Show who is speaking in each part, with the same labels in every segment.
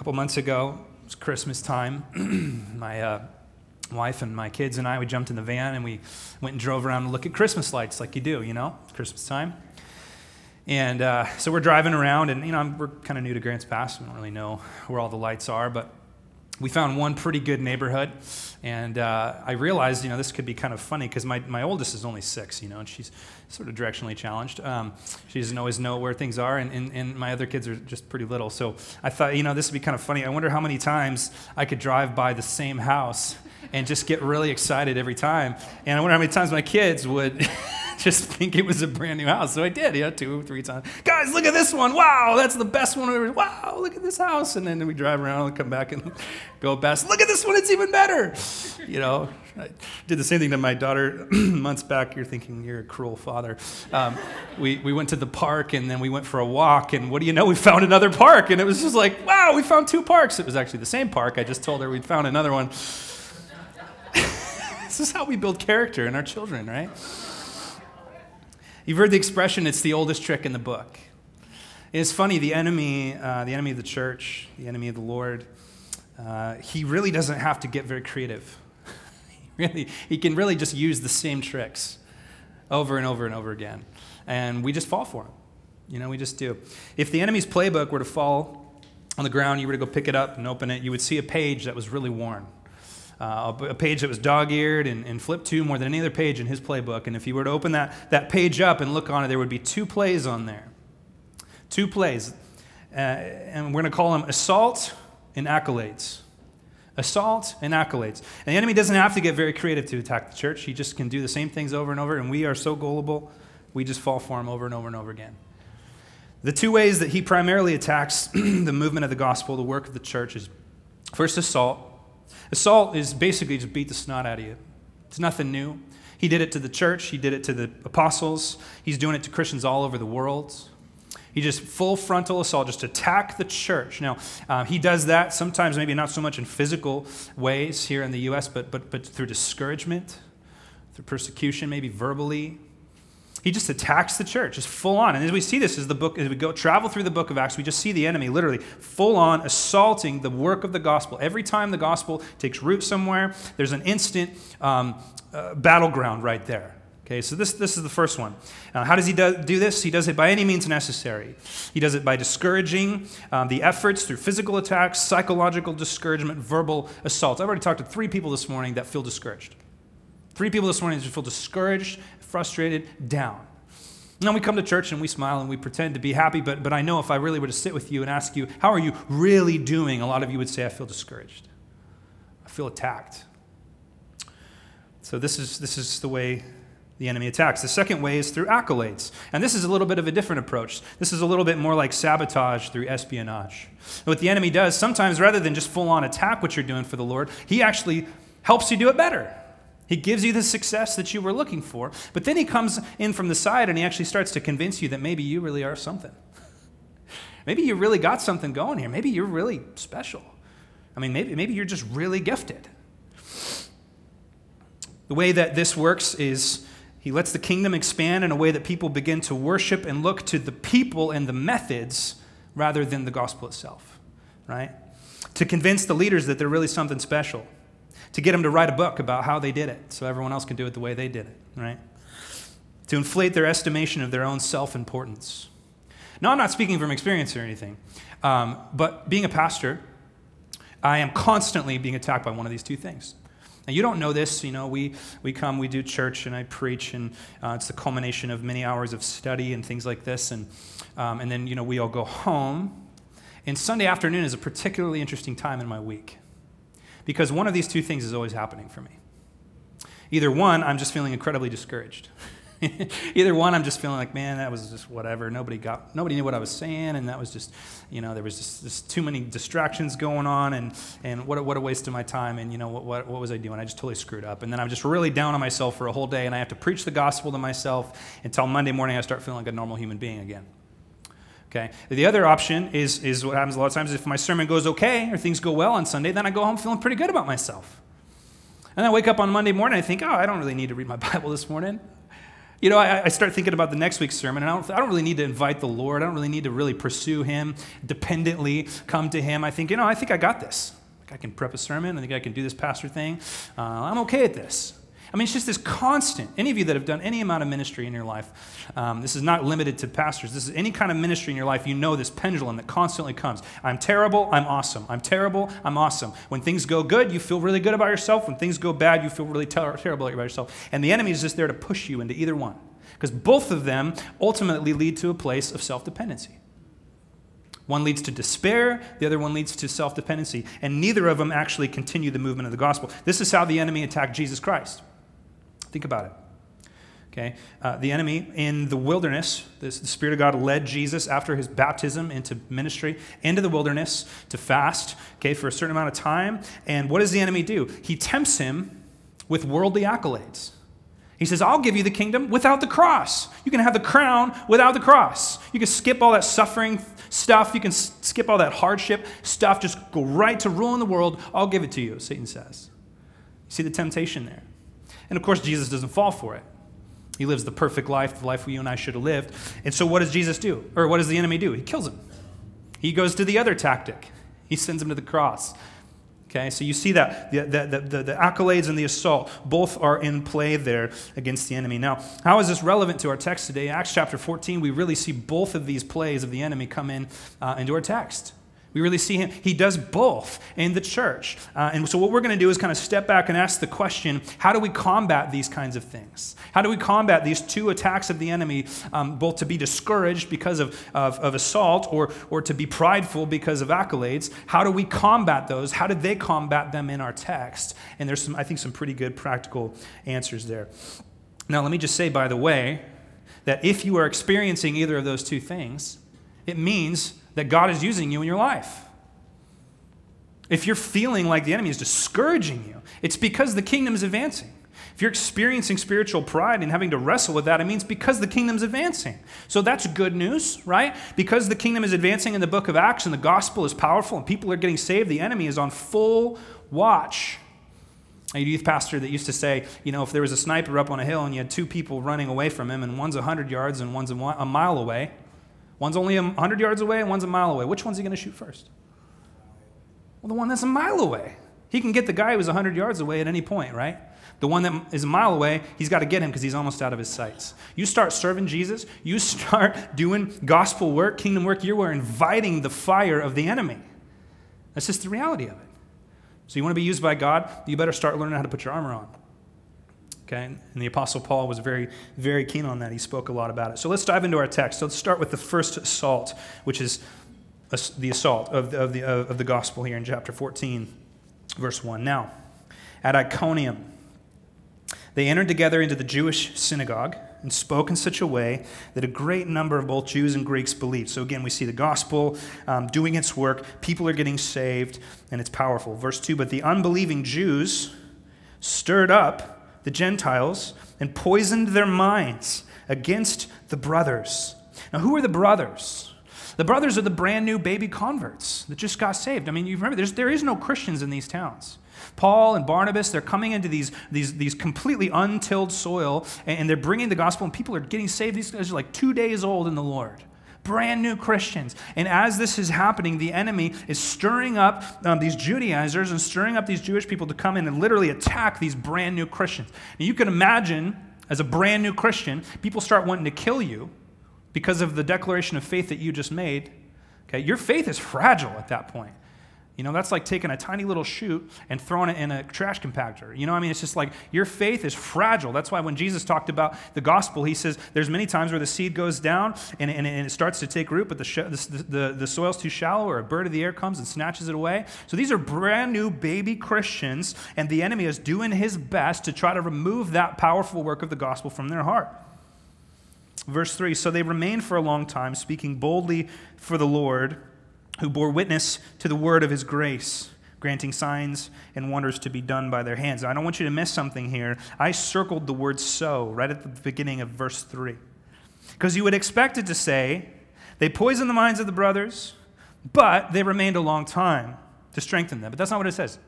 Speaker 1: couple months ago, it was Christmas time. my uh, wife and my kids and I, we jumped in the van and we went and drove around to look at Christmas lights like you do, you know, Christmas time. And uh, so we're driving around, and you know, we're kind of new to Grants Pass. We don't really know where all the lights are, but we found one pretty good neighborhood. And uh, I realized, you know, this could be kind of funny because my, my oldest is only six, you know, and she's sort of directionally challenged. Um, she doesn't always know where things are, and, and, and my other kids are just pretty little. So I thought, you know, this would be kind of funny. I wonder how many times I could drive by the same house and just get really excited every time. And I wonder how many times my kids would. just think it was a brand new house. So I did, yeah, two, or three times. Guys, look at this one. Wow, that's the best one ever. Wow, look at this house. And then we drive around and come back and go past. Look at this one, it's even better. You know, I did the same thing to my daughter months back. You're thinking you're a cruel father. Um, we, we went to the park and then we went for a walk. And what do you know? We found another park. And it was just like, wow, we found two parks. It was actually the same park. I just told her we'd found another one. this is how we build character in our children, right? You've heard the expression, it's the oldest trick in the book. It's funny, the enemy, uh, the enemy of the church, the enemy of the Lord, uh, he really doesn't have to get very creative. he, really, he can really just use the same tricks over and over and over again. And we just fall for him. You know, we just do. If the enemy's playbook were to fall on the ground, you were to go pick it up and open it, you would see a page that was really worn uh, a page that was dog eared and, and flipped to more than any other page in his playbook. And if you were to open that, that page up and look on it, there would be two plays on there. Two plays. Uh, and we're going to call them assault and accolades. Assault and accolades. And the enemy doesn't have to get very creative to attack the church. He just can do the same things over and over, and we are so gullible, we just fall for him over and over and over again. The two ways that he primarily attacks the movement of the gospel, the work of the church, is first assault, Assault is basically just beat the snot out of you. It's nothing new. He did it to the church, he did it to the apostles, he's doing it to Christians all over the world. He just full frontal assault, just attack the church. Now, uh, he does that sometimes, maybe not so much in physical ways here in the U.S., but, but, but through discouragement, through persecution, maybe verbally, he just attacks the church, just full on. And as we see this as the book, as we go travel through the book of Acts, we just see the enemy literally full on assaulting the work of the gospel. Every time the gospel takes root somewhere, there's an instant um, uh, battleground right there. Okay, so this, this is the first one. Uh, how does he do, do, this? He does it by any means necessary. He does it by discouraging um, the efforts through physical attacks, psychological discouragement, verbal assault. I've already talked to three people this morning that feel discouraged. Three people this morning that feel discouraged frustrated, down. Now we come to church and we smile and we pretend to be happy, but, but I know if I really were to sit with you and ask you, how are you really doing? A lot of you would say, I feel discouraged. I feel attacked. So this is, this is the way the enemy attacks. The second way is through accolades. And this is a little bit of a different approach. This is a little bit more like sabotage through espionage. And what the enemy does, sometimes rather than just full on attack what you're doing for the Lord, he actually helps you do it better. He gives you the success that you were looking for, but then he comes in from the side and he actually starts to convince you that maybe you really are something. maybe you really got something going here. Maybe you're really special. I mean, maybe, maybe you're just really gifted. The way that this works is he lets the kingdom expand in a way that people begin to worship and look to the people and the methods rather than the gospel itself, right? To convince the leaders that they're really something special to get them to write a book about how they did it so everyone else can do it the way they did it, right? To inflate their estimation of their own self importance. Now, I'm not speaking from experience or anything, um, but being a pastor, I am constantly being attacked by one of these two things. Now, you don't know this, you know, we, we come, we do church, and I preach, and uh, it's the culmination of many hours of study and things like this, and, um, and then, you know, we all go home. And Sunday afternoon is a particularly interesting time in my week. Because one of these two things is always happening for me. Either one, I'm just feeling incredibly discouraged. Either one, I'm just feeling like, man, that was just whatever. Nobody got, nobody knew what I was saying, and that was just, you know, there was just, just too many distractions going on, and and what a, what a waste of my time. And you know, what, what what was I doing? I just totally screwed up. And then I'm just really down on myself for a whole day, and I have to preach the gospel to myself until Monday morning. I start feeling like a normal human being again. Okay. The other option is, is what happens a lot of times if my sermon goes okay or things go well on Sunday, then I go home feeling pretty good about myself. And I wake up on Monday morning, and I think, oh, I don't really need to read my Bible this morning. You know, I, I, start thinking about the next week's sermon, and I don't, I don't really need to invite the Lord. I don't really need to really pursue Him, dependently come to Him. I think, you know, I think I got this. I can prep a sermon. I think I can do this pastor thing. Uh, I'm okay at this. I mean, it's just this constant. Any of you that have done any amount of ministry in your life, um, this is not limited to pastors. This is any kind of ministry in your life, you know this pendulum that constantly comes. I'm terrible, I'm awesome. I'm terrible, I'm awesome. When things go good, you feel really good about yourself. When things go bad, you feel really ter- terrible about yourself. And the enemy is just there to push you into either one. Because both of them ultimately lead to a place of self dependency. One leads to despair, the other one leads to self dependency. And neither of them actually continue the movement of the gospel. This is how the enemy attacked Jesus Christ. Think about it. Okay, uh, the enemy in the wilderness, this, the Spirit of God led Jesus after his baptism into ministry into the wilderness to fast, okay, for a certain amount of time. And what does the enemy do? He tempts him with worldly accolades. He says, I'll give you the kingdom without the cross. You can have the crown without the cross. You can skip all that suffering stuff. You can skip all that hardship stuff. Just go right to ruling the world. I'll give it to you, Satan says. You see the temptation there. And of course, Jesus doesn't fall for it. He lives the perfect life, the life we you and I should have lived. And so, what does Jesus do? Or what does the enemy do? He kills him. He goes to the other tactic, he sends him to the cross. Okay, so you see that the, the, the, the, accolades and the assault both are in play there against the enemy. Now, how is this relevant to our text today? Acts chapter 14, we really see both of these plays of the enemy come in uh, into our text. We really see him. He does both in the church. Uh, and so, what we're going to do is kind of step back and ask the question how do we combat these kinds of things? How do we combat these two attacks of the enemy, um, both to be discouraged because of, of, of, assault or, or to be prideful because of accolades? How do we combat those? How did they combat them in our text? And there's some, I think, some pretty good practical answers there. Now, let me just say, by the way, that if you are experiencing either of those two things, it means that God is using you in your life. If you're feeling like the enemy is discouraging you, it's because the kingdom is advancing. If you're experiencing spiritual pride and having to wrestle with that, it means because the kingdom's advancing. So that's good news, right? Because the kingdom is advancing in the book of Acts and the gospel is powerful and people are getting saved, the enemy is on full watch. A youth pastor that used to say, you know, if there was a sniper up on a hill and you had two people running away from him and one's 100 yards and one's a mile away, One's only 100 yards away and one's a mile away. Which one's he going to shoot first? Well, the one that's a mile away. He can get the guy who's 100 yards away at any point, right? The one that is a mile away, he's got to get him because he's almost out of his sights. You start serving Jesus, you start doing gospel work, kingdom work, you are inviting the fire of the enemy. That's just the reality of it. So, you want to be used by God, you better start learning how to put your armor on. Okay? And the Apostle Paul was very, very keen on that. He spoke a lot about it. So let's dive into our text. So let's start with the first assault, which is the assault of the, of the, of the gospel here in chapter 14, verse 1. Now, at Iconium, they entered together into the Jewish synagogue and spoke in such a way that a great number of both Jews and Greeks believed. So again, we see the gospel um, doing its work, people are getting saved, and it's powerful. Verse 2 But the unbelieving Jews stirred up the Gentiles and poisoned their minds against the brothers. Now, who are the brothers? The brothers are the brand new baby converts that just got saved. I mean, you remember, there's, there is no Christians in these towns. Paul and Barnabas, they're coming into these, these, these completely untilled soil, and, and they're bringing the gospel, and people are getting saved. These guys are like two days old in the Lord brand new Christians. And as this is happening, the enemy is stirring up um, these Judaizers and stirring up these Jewish people to come in and literally attack these brand new Christians. Now, you can imagine, as a brand new Christian, people start wanting to kill you because of the declaration of faith that you just made. Okay, your faith is fragile at that point. You know, that's like taking a tiny little shoot and throwing it in a trash compactor. You know, I mean, it's just like your faith is fragile. That's why when Jesus talked about the gospel, he says there's many times where the seed goes down and, and, and it starts to take root, but the, sh- the, the, the soil's too shallow, or a bird of the air comes and snatches it away. So these are brand new baby Christians, and the enemy is doing his best to try to remove that powerful work of the gospel from their heart. Verse 3 So they remained for a long time, speaking boldly for the Lord who bore witness to the word of his grace, granting signs and wonders to be done by their hands. Now, I don't want you to miss something here. I circled the word so right at the beginning of verse 3. Because you would expect it to say, they poisoned the minds of the brothers, but they remained a long time to strengthen them. But that's not what it says.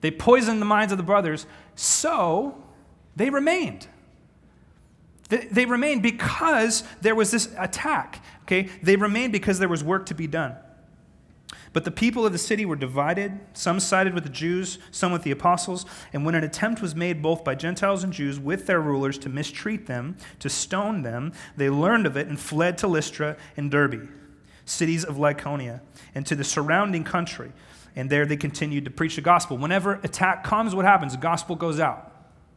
Speaker 1: They poisoned the minds of the brothers, so they remained. They remained because there was this attack. Okay? They remained because there was work to be done. But the people of the city were divided. Some sided with the Jews, some with the apostles. And when an attempt was made both by Gentiles and Jews with their rulers to mistreat them, to stone them, they learned of it and fled to Lystra and Derbe, cities of Lycaonia, and to the surrounding country. And there they continued to preach the gospel. Whenever attack comes, what happens? The gospel goes out.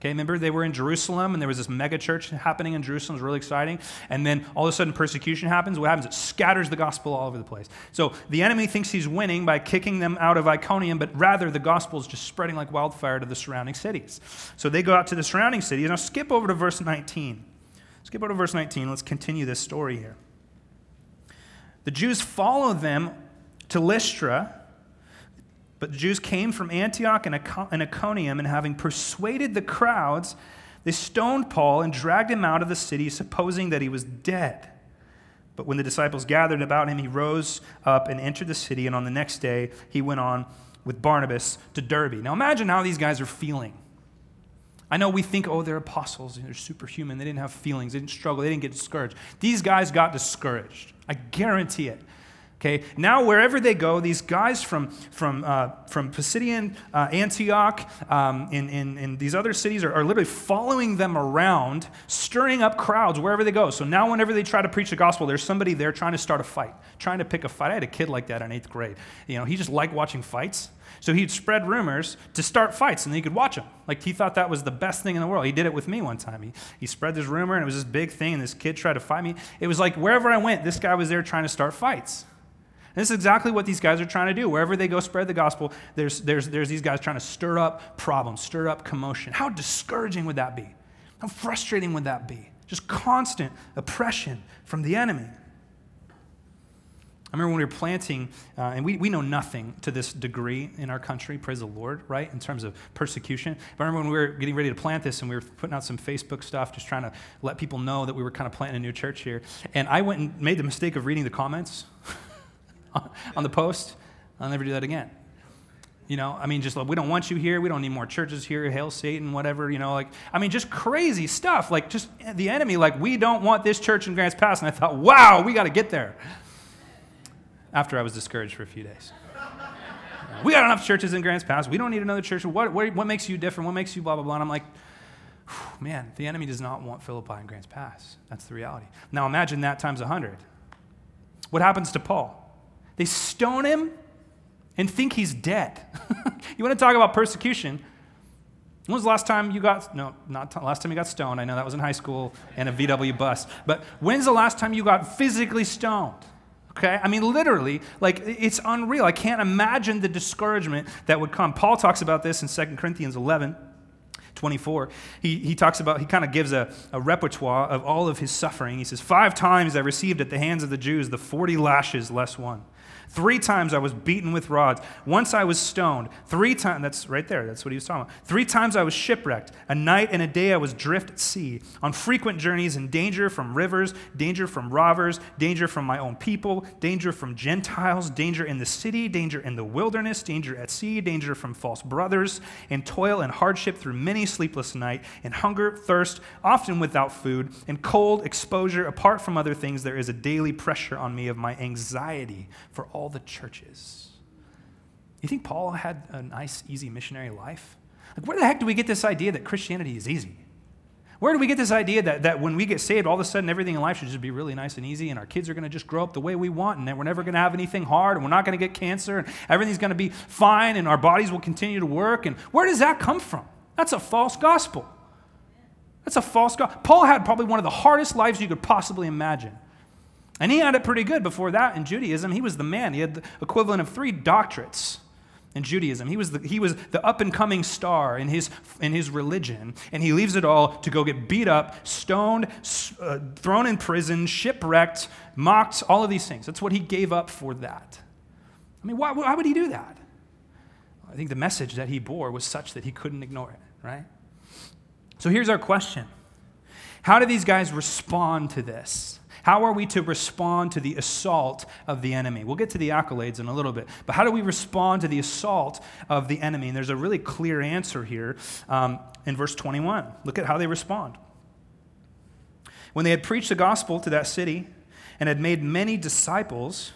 Speaker 1: Okay, remember they were in Jerusalem and there was this mega church happening in Jerusalem. It was really exciting. And then all of a sudden persecution happens. What happens? It scatters the gospel all over the place. So the enemy thinks he's winning by kicking them out of Iconium, but rather the gospel is just spreading like wildfire to the surrounding cities. So they go out to the surrounding cities. Now skip over to verse 19. Skip over to verse 19. Let's continue this story here. The Jews follow them to Lystra but the Jews came from Antioch and Iconium, and having persuaded the crowds, they stoned Paul and dragged him out of the city, supposing that he was dead. But when the disciples gathered about him, he rose up and entered the city, and on the next day he went on with Barnabas to Derbe. Now imagine how these guys are feeling. I know we think, oh, they're apostles, they're superhuman, they didn't have feelings, they didn't struggle, they didn't get discouraged. These guys got discouraged. I guarantee it. Okay, now wherever they go, these guys from, from, uh, from Pisidian uh, Antioch um, in, in, in these other cities are, are literally following them around, stirring up crowds wherever they go. So now, whenever they try to preach the gospel, there's somebody there trying to start a fight, trying to pick a fight. I had a kid like that in eighth grade. You know, he just liked watching fights. So he'd spread rumors to start fights and then he could watch them. Like he thought that was the best thing in the world. He did it with me one time. He, he spread this rumor and it was this big thing and this kid tried to fight me. It was like wherever I went, this guy was there trying to start fights. And this is exactly what these guys are trying to do. Wherever they go spread the gospel, there's, there's, there's these guys trying to stir up problems, stir up commotion. How discouraging would that be? How frustrating would that be? Just constant oppression from the enemy. I remember when we were planting, uh, and we, we know nothing to this degree in our country, praise the Lord, right, in terms of persecution. But I remember when we were getting ready to plant this and we were putting out some Facebook stuff, just trying to let people know that we were kind of planting a new church here. And I went and made the mistake of reading the comments. on the post. I'll never do that again. You know, I mean, just like, we don't want you here. We don't need more churches here. Hail Satan, whatever. You know, like, I mean, just crazy stuff. Like, just the enemy, like, we don't want this church in Grants Pass. And I thought, wow, we got to get there. After I was discouraged for a few days. we got enough churches in Grants Pass. We don't need another church. What, what, what makes you different? What makes you blah, blah, blah? And I'm like, man, the enemy does not want Philippi and Grants Pass. That's the reality. Now imagine that times 100. What happens to Paul? They stone him and think he's dead. you want to talk about persecution? When was the last time you got, no, not t- last time you got stoned. I know that was in high school and a VW bus. But when's the last time you got physically stoned? Okay? I mean, literally, like, it's unreal. I can't imagine the discouragement that would come. Paul talks about this in 2 Corinthians 11. 24, he, he talks about, he kind of gives a, a repertoire of all of his suffering. He says, Five times I received at the hands of the Jews the 40 lashes less one. Three times I was beaten with rods. Once I was stoned. Three times, that's right there, that's what he was talking about. Three times I was shipwrecked. A night and a day I was drift at sea, on frequent journeys in danger from rivers, danger from robbers, danger from my own people, danger from Gentiles, danger in the city, danger in the wilderness, danger at sea, danger from false brothers, in toil and hardship through many sleepless nights, in hunger, thirst, often without food, in cold, exposure. Apart from other things, there is a daily pressure on me of my anxiety for all the churches. You think Paul had a nice, easy missionary life? Like, where the heck do we get this idea that Christianity is easy? Where do we get this idea that, that when we get saved, all of a sudden everything in life should just be really nice and easy and our kids are going to just grow up the way we want and that we're never going to have anything hard and we're not going to get cancer and everything's going to be fine and our bodies will continue to work? And where does that come from? That's a false gospel. That's a false gospel. Paul had probably one of the hardest lives you could possibly imagine. And he had it pretty good before that in Judaism. He was the man. He had the equivalent of three doctorates in Judaism. He was the, he was the up and coming star in his, in his religion. And he leaves it all to go get beat up, stoned, uh, thrown in prison, shipwrecked, mocked, all of these things. That's what he gave up for that. I mean, why, why would he do that? I think the message that he bore was such that he couldn't ignore it, right? So here's our question How do these guys respond to this? How are we to respond to the assault of the enemy? We'll get to the accolades in a little bit, but how do we respond to the assault of the enemy? And there's a really clear answer here um, in verse 21. Look at how they respond. When they had preached the gospel to that city and had made many disciples,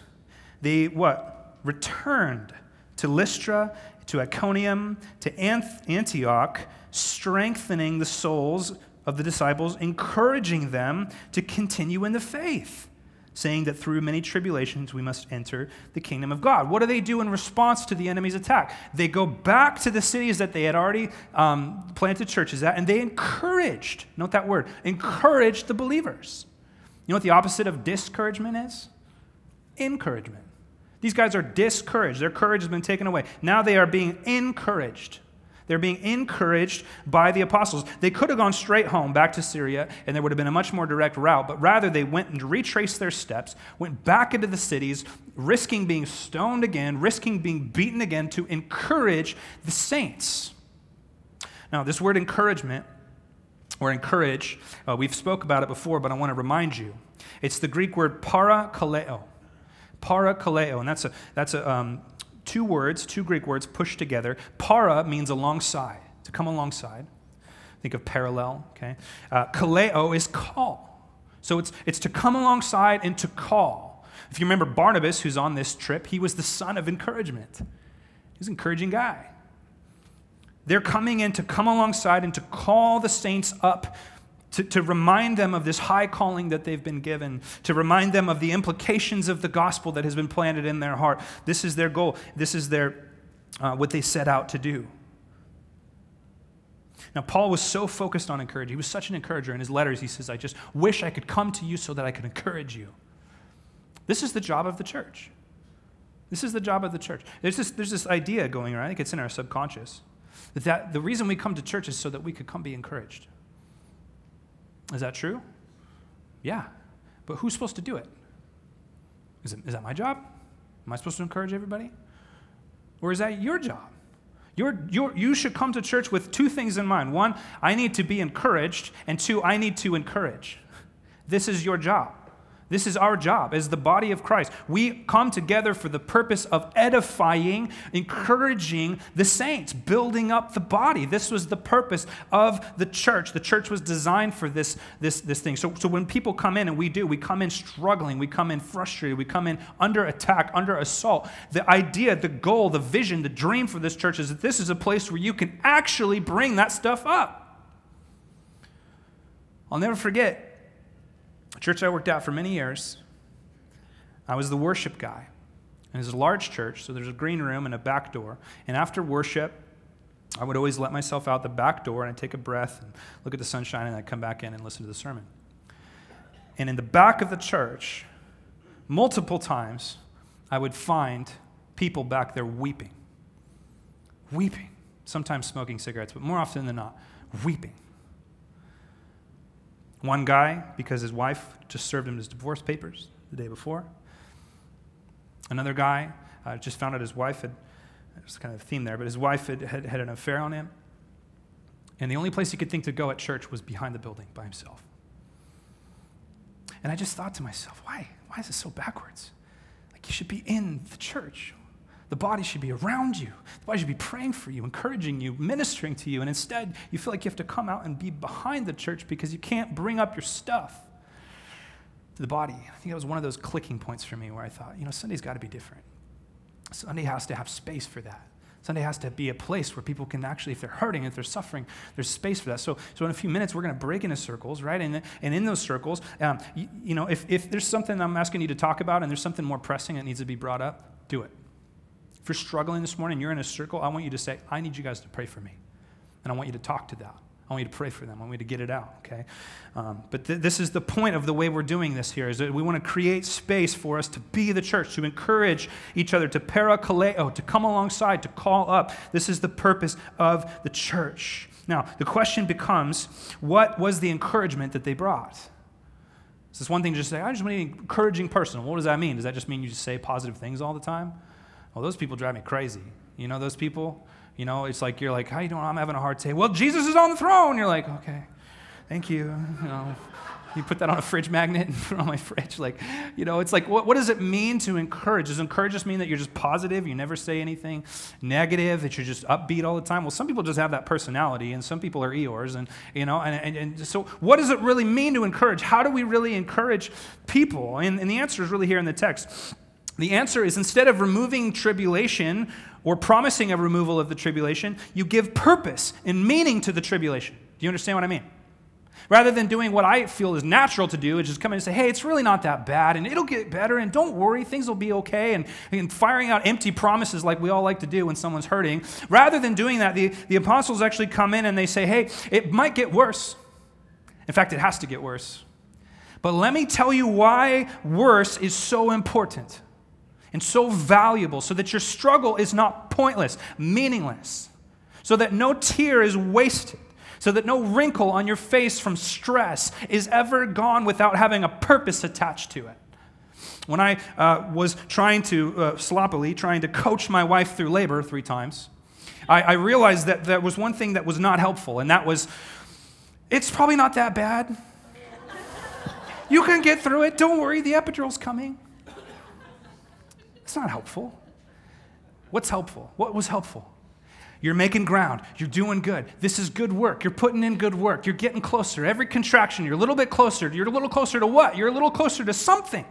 Speaker 1: they what? Returned to Lystra, to Iconium, to Antioch, strengthening the souls of the disciples, encouraging them to continue in the faith, saying that through many tribulations we must enter the kingdom of God. What do they do in response to the enemy's attack? They go back to the cities that they had already um, planted churches at, and they encouraged, note that word, encouraged the believers. You know what the opposite of discouragement is? Encouragement. These guys are discouraged. Their courage has been taken away. Now they are being encouraged. They're being encouraged by the apostles. They could have gone straight home back to Syria, and there would have been a much more direct route, but rather they went and retraced their steps, went back into the cities, risking being stoned again, risking being beaten again to encourage the saints. Now, this word encouragement, or encourage, uh, we've spoke about it before, but I want to remind you. It's the Greek word parakaleo. Parakaleo, and that's a, that's a, um, two words, two Greek words pushed together. Para means alongside, to come alongside. Think of parallel, okay? Uh, kaleo is call. So it's, it's to come alongside and to call. If you remember Barnabas, who's on this trip, he was the son of encouragement. He was an encouraging guy. They're coming in to come alongside and to call the saints up to, to remind them of this high calling that they've been given, to remind them of the implications of the gospel that has been planted in their heart. This is their goal. This is their, uh, what they set out to do. Now, Paul was so focused on encouraging. He was such an encourager. In his letters, he says, I just wish I could come to you so that I could encourage you. This is the job of the church. This is the job of the church. There's this, there's this idea going around, I think it's in our subconscious, that, that the reason we come to church is so that we could come be encouraged. Is that true? Yeah. But who's supposed to do it? Is, it, is that my job? Am I supposed to encourage everybody? Or is that your job? You're, you're, you should come to church with two things in mind. One, I need to be encouraged, and two, I need to encourage. This is your job. This is our job as the body of Christ. We come together for the purpose of edifying, encouraging the saints, building up the body. This was the purpose of the church. The church was designed for this, this, this thing. So, so when people come in, and we do, we come in struggling, we come in frustrated, we come in under attack, under assault. The idea, the goal, the vision, the dream for this church is that this is a place where you can actually bring that stuff up. I'll never forget church I worked at for many years, I was the worship guy. And it's a large church, so there's a green room and a back door. And after worship, I would always let myself out the back door and I'd take a breath and look at the sunshine and I'd come back in and listen to the sermon. And in the back of the church, multiple times, I would find people back there weeping. Weeping. Sometimes smoking cigarettes, but more often than not, weeping. One guy, because his wife just served him his divorce papers the day before. Another guy uh, just found out his wife had, there's kind of a theme there, but his wife had, had, had an affair on him. And the only place he could think to go at church was behind the building by himself. And I just thought to myself, why? Why is this so backwards? Like, you should be in the church. The body should be around you. The body should be praying for you, encouraging you, ministering to you. And instead, you feel like you have to come out and be behind the church because you can't bring up your stuff to the body. I think that was one of those clicking points for me where I thought, you know, Sunday's got to be different. Sunday has to have space for that. Sunday has to be a place where people can actually, if they're hurting, if they're suffering, there's space for that. So, so in a few minutes, we're going to break into circles, right? And, and in those circles, um, you, you know, if, if there's something I'm asking you to talk about and there's something more pressing that needs to be brought up, do it. If you're struggling this morning, you're in a circle, I want you to say, I need you guys to pray for me. And I want you to talk to that. I want you to pray for them. I want you to get it out, okay? Um, but th- this is the point of the way we're doing this here, is that we want to create space for us to be the church, to encourage each other, to parakaleo, to come alongside, to call up. This is the purpose of the church. Now, the question becomes, what was the encouragement that they brought? Is this one thing to just say, I just want to be an encouraging person. What does that mean? Does that just mean you just say positive things all the time? Well, those people drive me crazy. You know those people? You know, it's like you're like, how you doing? I'm having a hard day. Well, Jesus is on the throne. You're like, okay, thank you. You know, You put that on a fridge magnet and put it on my fridge. Like, you know, it's like, what, what does it mean to encourage? Does encourage just mean that you're just positive, you never say anything negative, that you're just upbeat all the time? Well, some people just have that personality, and some people are Eeyores, and, you know, and, and, and so what does it really mean to encourage? How do we really encourage people? And, and the answer is really here in the text. The answer is instead of removing tribulation or promising a removal of the tribulation, you give purpose and meaning to the tribulation. Do you understand what I mean? Rather than doing what I feel is natural to do, which is come in and say, hey, it's really not that bad, and it'll get better, and don't worry, things will be okay, and, and firing out empty promises like we all like to do when someone's hurting. Rather than doing that, the, the apostles actually come in and they say, hey, it might get worse. In fact, it has to get worse. But let me tell you why worse is so important and so valuable so that your struggle is not pointless, meaningless, so that no tear is wasted, so that no wrinkle on your face from stress is ever gone without having a purpose attached to it. When I uh, was trying to, uh, sloppily, trying to coach my wife through labor three times, I, I realized that there was one thing that was not helpful, and that was it's probably not that bad. You can get through it. Don't worry, the epidural's coming. It's not helpful. What's helpful? What was helpful? You're making ground. You're doing good. This is good work. You're putting in good work. You're getting closer. Every contraction, you're a little bit closer. You're a little closer to what? You're a little closer to something.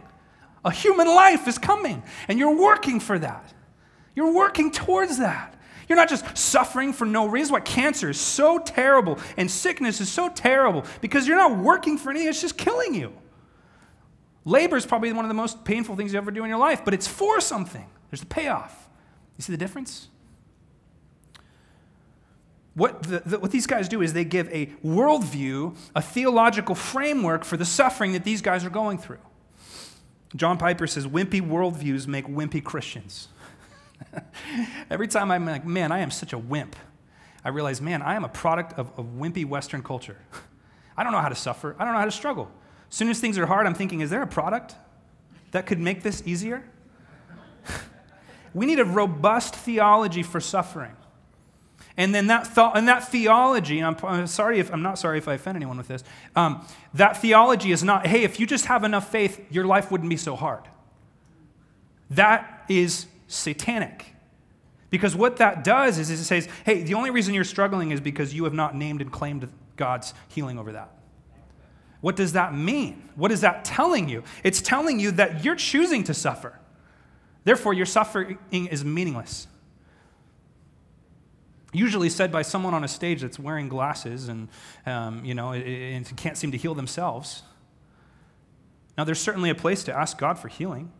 Speaker 1: A human life is coming, and you're working for that. You're working towards that. You're not just suffering for no reason. Why cancer is so terrible and sickness is so terrible because you're not working for anything, it's just killing you. Labor is probably one of the most painful things you ever do in your life, but it's for something. There's a payoff. You see the difference? What, the, the, what these guys do is they give a worldview, a theological framework for the suffering that these guys are going through. John Piper says, wimpy worldviews make wimpy Christians. Every time I'm like, man, I am such a wimp, I realize, man, I am a product of, of wimpy Western culture. I don't know how to suffer, I don't know how to struggle. As soon as things are hard, I'm thinking, is there a product that could make this easier? we need a robust theology for suffering. And then that thought and that theology, I'm, I'm, sorry if I'm not sorry if I offend anyone with this. Um, that theology is not, hey, if you just have enough faith, your life wouldn't be so hard. That is satanic. Because what that does is it says, hey, the only reason you're struggling is because you have not named and claimed God's healing over that. What does that mean? What is that telling you? It's telling you that you're choosing to suffer. Therefore, your suffering is meaningless. Usually said by someone on a stage that's wearing glasses and, um, you know, and can't seem to heal themselves. Now, there's certainly a place to ask God for healing.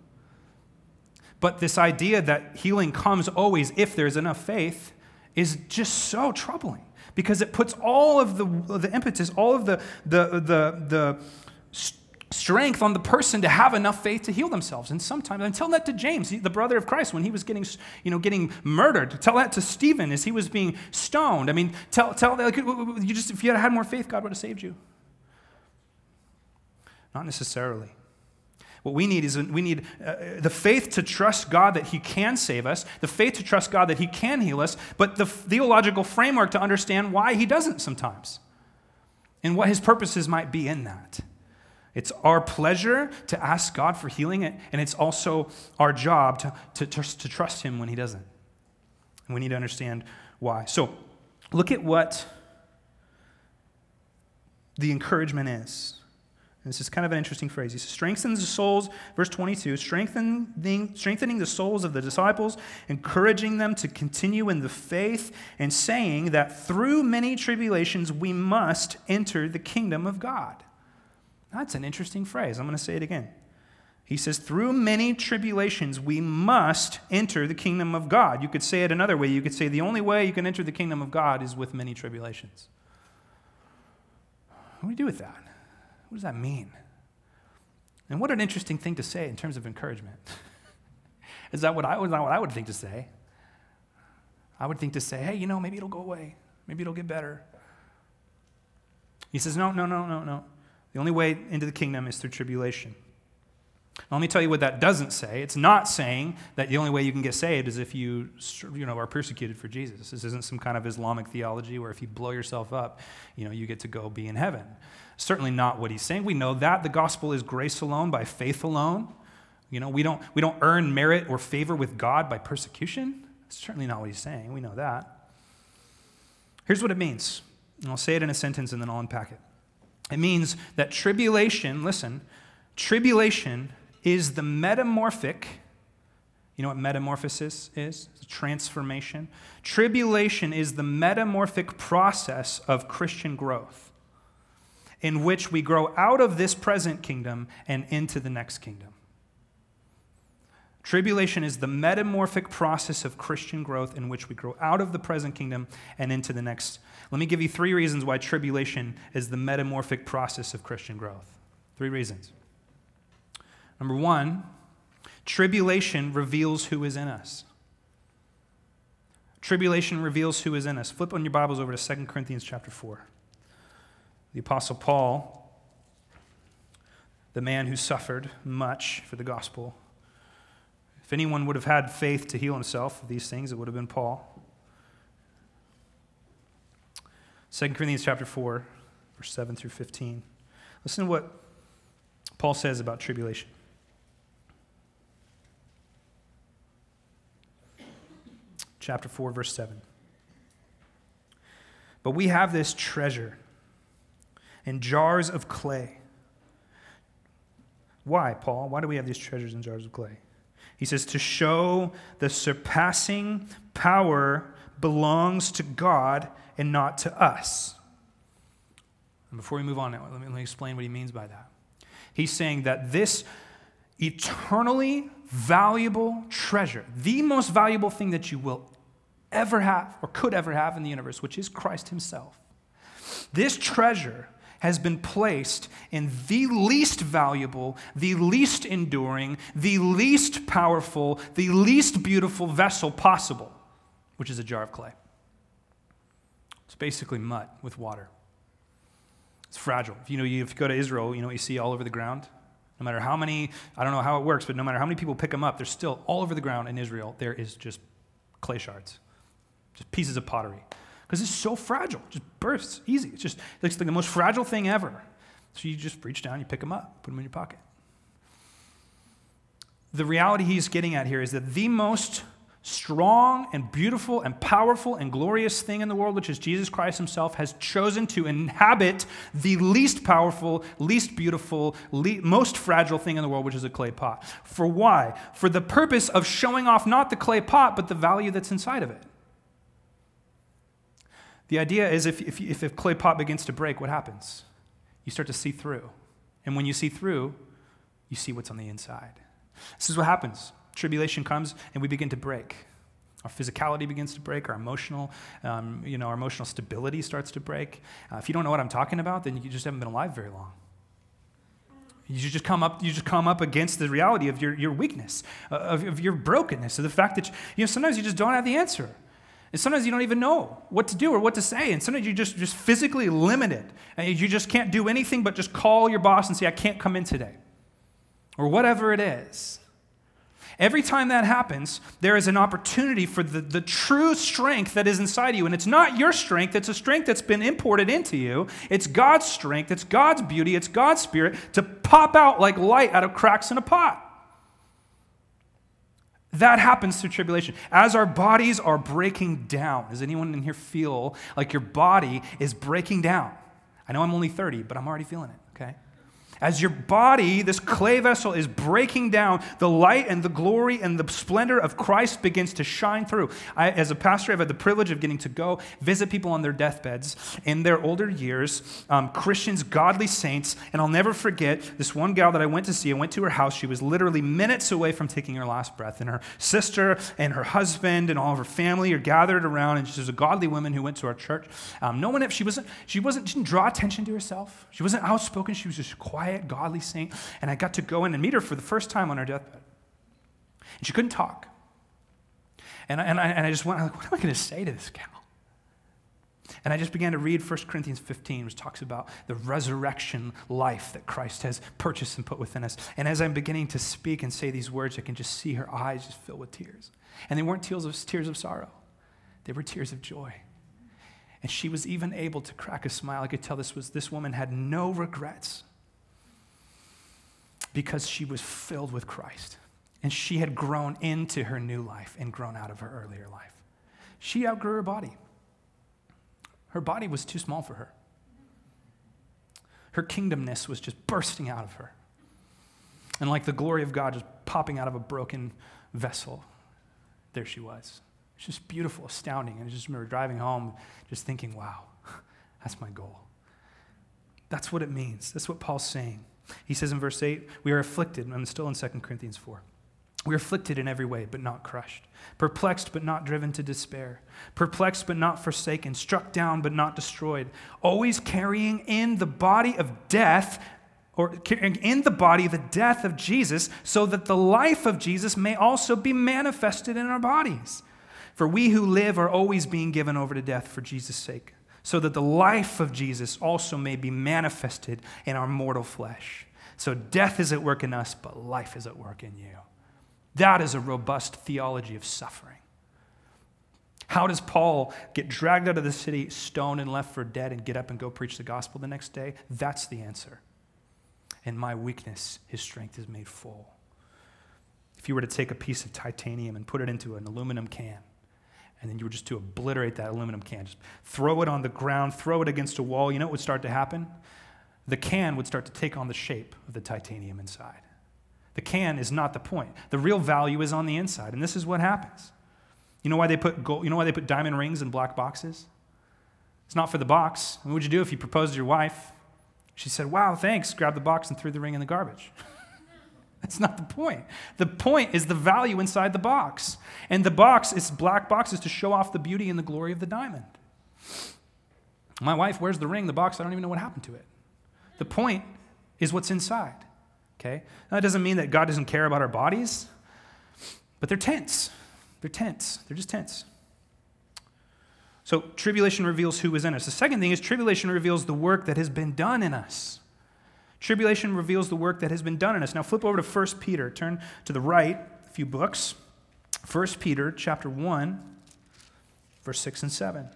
Speaker 1: But this idea that healing comes always if there's enough faith is just so troubling because it puts all of the, the impetus, all of the, the, the, the strength on the person to have enough faith to heal themselves. And sometimes, and tell that to James, the brother of Christ, when he was getting, you know, getting murdered. Tell that to Stephen as he was being stoned. I mean, tell, tell like, you just, if you had had more faith, God would have saved you. Not necessarily. What we need is we need uh, the faith to trust God that He can save us, the faith to trust God that He can heal us, but the theological framework to understand why He doesn't sometimes and what His purposes might be in that. It's our pleasure to ask God for healing and it's also our job to, to, to, to trust Him when He doesn't. And we need to understand why. So, look at what the encouragement is. This is kind of an interesting phrase. He says, strengthens the souls, verse 22, strengthening, strengthening the souls of the disciples, encouraging them to continue in the faith, and saying that through many tribulations we must enter the kingdom of God. That's an interesting phrase. I'm going to say it again. He says, through many tribulations we must enter the kingdom of God. You could say it another way. You could say the only way you can enter the kingdom of God is with many tribulations. What do we do with that? What does that mean? And what an interesting thing to say in terms of encouragement. Is that what I, not what I would think to say? I would think to say, hey, you know, maybe it'll go away. Maybe it'll get better. He says, no, no, no, no, no. The only way into the kingdom is through tribulation. Now, let me tell you what that doesn't say. It's not saying that the only way you can get saved is if you, you know, are persecuted for Jesus. This isn't some kind of Islamic theology where if you blow yourself up, you know, you get to go be in heaven. Certainly not what he's saying. We know that the gospel is grace alone by faith alone. You know, we don't, we don't earn merit or favor with God by persecution. That's certainly not what he's saying. We know that. Here's what it means. And I'll say it in a sentence and then I'll unpack it. It means that tribulation, listen, tribulation is the metamorphic. You know what metamorphosis is? It's a transformation. Tribulation is the metamorphic process of Christian growth in which we grow out of this present kingdom and into the next kingdom. Tribulation is the metamorphic process of Christian growth in which we grow out of the present kingdom and into the next. Let me give you three reasons why tribulation is the metamorphic process of Christian growth. Three reasons. Number one, tribulation reveals who is in us. Tribulation reveals who is in us. Flip on your Bibles over to 2 Corinthians chapter 4. The Apostle Paul, the man who suffered much for the gospel, if anyone would have had faith to heal himself of these things, it would have been Paul. 2 Corinthians chapter 4, verse 7 through 15. Listen to what Paul says about tribulation. Chapter 4, verse 7. But we have this treasure in jars of clay. Why, Paul? Why do we have these treasures in jars of clay? He says, to show the surpassing power belongs to God and not to us. And before we move on, let me, let me explain what he means by that. He's saying that this eternally valuable treasure, the most valuable thing that you will ever have or could ever have in the universe, which is Christ Himself, this treasure has been placed in the least valuable, the least enduring, the least powerful, the least beautiful vessel possible, which is a jar of clay. It's basically mud with water. It's fragile. If you know, you, if you go to Israel, you know what you see all over the ground. No matter how many, I don't know how it works, but no matter how many people pick them up, they're still all over the ground in Israel. There is just clay shards, just pieces of pottery because it's so fragile. It just bursts easy. It's just it's like the most fragile thing ever. So you just reach down, you pick them up, put them in your pocket. The reality he's getting at here is that the most strong and beautiful and powerful and glorious thing in the world, which is Jesus Christ himself, has chosen to inhabit the least powerful, least beautiful, le- most fragile thing in the world, which is a clay pot. For why? For the purpose of showing off not the clay pot, but the value that's inside of it. The idea is if, if, if a clay pot begins to break, what happens? You start to see through. And when you see through, you see what's on the inside. This is what happens. Tribulation comes and we begin to break. Our physicality begins to break. Our emotional, um, you know, our emotional stability starts to break. Uh, if you don't know what I'm talking about, then you just haven't been alive very long. You just come up, you just come up against the reality of your, your weakness, uh, of, of your brokenness, of the fact that you know sometimes you just don't have the answer. And sometimes you don't even know what to do or what to say. And sometimes you're just, just physically limited. And you just can't do anything but just call your boss and say, I can't come in today. Or whatever it is. Every time that happens, there is an opportunity for the, the true strength that is inside you. And it's not your strength, it's a strength that's been imported into you. It's God's strength, it's God's beauty, it's God's spirit to pop out like light out of cracks in a pot. That happens through tribulation. As our bodies are breaking down, does anyone in here feel like your body is breaking down? I know I'm only 30, but I'm already feeling it, okay? As your body, this clay vessel, is breaking down, the light and the glory and the splendor of Christ begins to shine through. I, as a pastor, I've had the privilege of getting to go visit people on their deathbeds in their older years, um, Christians, godly saints, and I'll never forget this one gal that I went to see. I went to her house. She was literally minutes away from taking her last breath, and her sister and her husband and all of her family are gathered around, and she's a godly woman who went to our church. Um, no one, if she wasn't, she wasn't, she didn't draw attention to herself. She wasn't outspoken. She was just quiet quiet, godly saint, and I got to go in and meet her for the first time on her deathbed. And she couldn't talk. And I, and I, and I just went, like, what am I going to say to this gal? And I just began to read 1 Corinthians 15, which talks about the resurrection life that Christ has purchased and put within us. And as I'm beginning to speak and say these words, I can just see her eyes just fill with tears. And they weren't tears of, tears of sorrow, they were tears of joy. And she was even able to crack a smile. I could tell this was this woman had no regrets because she was filled with Christ. And she had grown into her new life and grown out of her earlier life. She outgrew her body. Her body was too small for her. Her kingdomness was just bursting out of her. And like the glory of God just popping out of a broken vessel, there she was. It's just beautiful, astounding. And I just remember driving home just thinking, wow, that's my goal. That's what it means. That's what Paul's saying. He says in verse 8, we are afflicted. I'm still in 2 Corinthians 4. We are afflicted in every way, but not crushed. Perplexed, but not driven to despair. Perplexed, but not forsaken. Struck down, but not destroyed. Always carrying in the body of death, or in the body the death of Jesus, so that the life of Jesus may also be manifested in our bodies. For we who live are always being given over to death for Jesus' sake, so that the life of Jesus also may be manifested in our mortal flesh. So death is at work in us, but life is at work in you. That is a robust theology of suffering. How does Paul get dragged out of the city, stoned and left for dead, and get up and go preach the gospel the next day? That's the answer. In my weakness, his strength is made full. If you were to take a piece of titanium and put it into an aluminum can, and then you were just to obliterate that aluminum can, just throw it on the ground, throw it against a wall, you know what would start to happen? The can would start to take on the shape of the titanium inside. The can is not the point. The real value is on the inside, and this is what happens. You know why they put gold, you know why they put diamond rings in black boxes? It's not for the box. What would you do if you proposed to your wife? She said, "Wow, thanks." Grabbed the box and threw the ring in the garbage. That's not the point. The point is the value inside the box. And the box is black boxes to show off the beauty and the glory of the diamond. My wife wears the ring, the box, I don't even know what happened to it. The point is what's inside. Okay? Now, that doesn't mean that God doesn't care about our bodies, but they're tents. They're tents. They're just tents. So, tribulation reveals who is in us. The second thing is tribulation reveals the work that has been done in us. Tribulation reveals the work that has been done in us. Now, flip over to 1 Peter. Turn to the right, a few books. 1 Peter chapter 1, verse 6 and 7.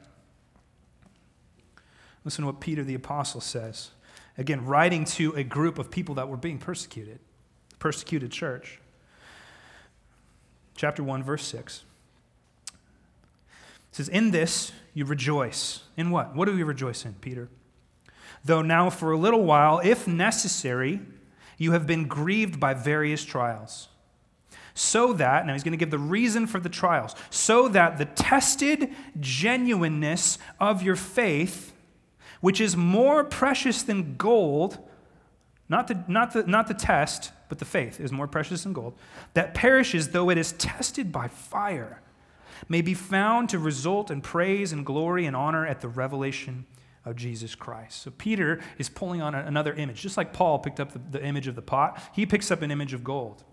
Speaker 1: Listen to what Peter the Apostle says. Again, writing to a group of people that were being persecuted, the persecuted church. Chapter 1, verse 6. It says, In this you rejoice. In what? What do we rejoice in, Peter? Though now for a little while, if necessary, you have been grieved by various trials. So that, now he's going to give the reason for the trials, so that the tested genuineness of your faith, which is more precious than gold, not the, not, the, not the test, but the faith is more precious than gold, that perishes though it is tested by fire, may be found to result in praise and glory and honor at the revelation of Jesus Christ. So Peter is pulling on another image. Just like Paul picked up the, the image of the pot, he picks up an image of gold.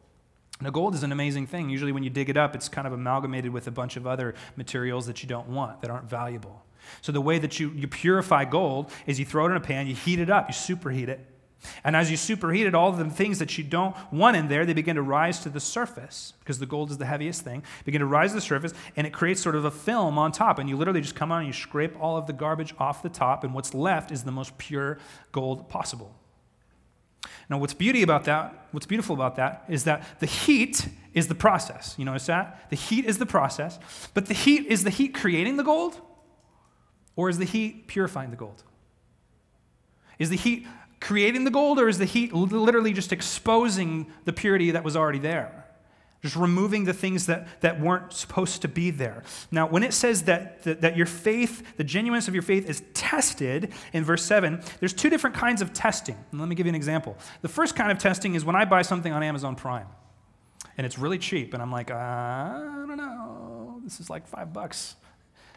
Speaker 1: Now, gold is an amazing thing. Usually, when you dig it up, it's kind of amalgamated with a bunch of other materials that you don't want, that aren't valuable. So, the way that you, you purify gold is you throw it in a pan, you heat it up, you superheat it. And as you superheat it, all the things that you don't want in there, they begin to rise to the surface because the gold is the heaviest thing. Begin to rise to the surface, and it creates sort of a film on top. And you literally just come on and you scrape all of the garbage off the top, and what's left is the most pure gold possible. Now, what's beauty about that, what's beautiful about that, is that the heat is the process. You notice that? The heat is the process, but the heat is the heat creating the gold, or is the heat purifying the gold? Is the heat creating the gold, or is the heat literally just exposing the purity that was already there? Just removing the things that, that weren't supposed to be there. Now, when it says that, that, that your faith, the genuineness of your faith is tested in verse 7, there's two different kinds of testing. And let me give you an example. The first kind of testing is when I buy something on Amazon Prime and it's really cheap, and I'm like, I don't know, this is like five bucks.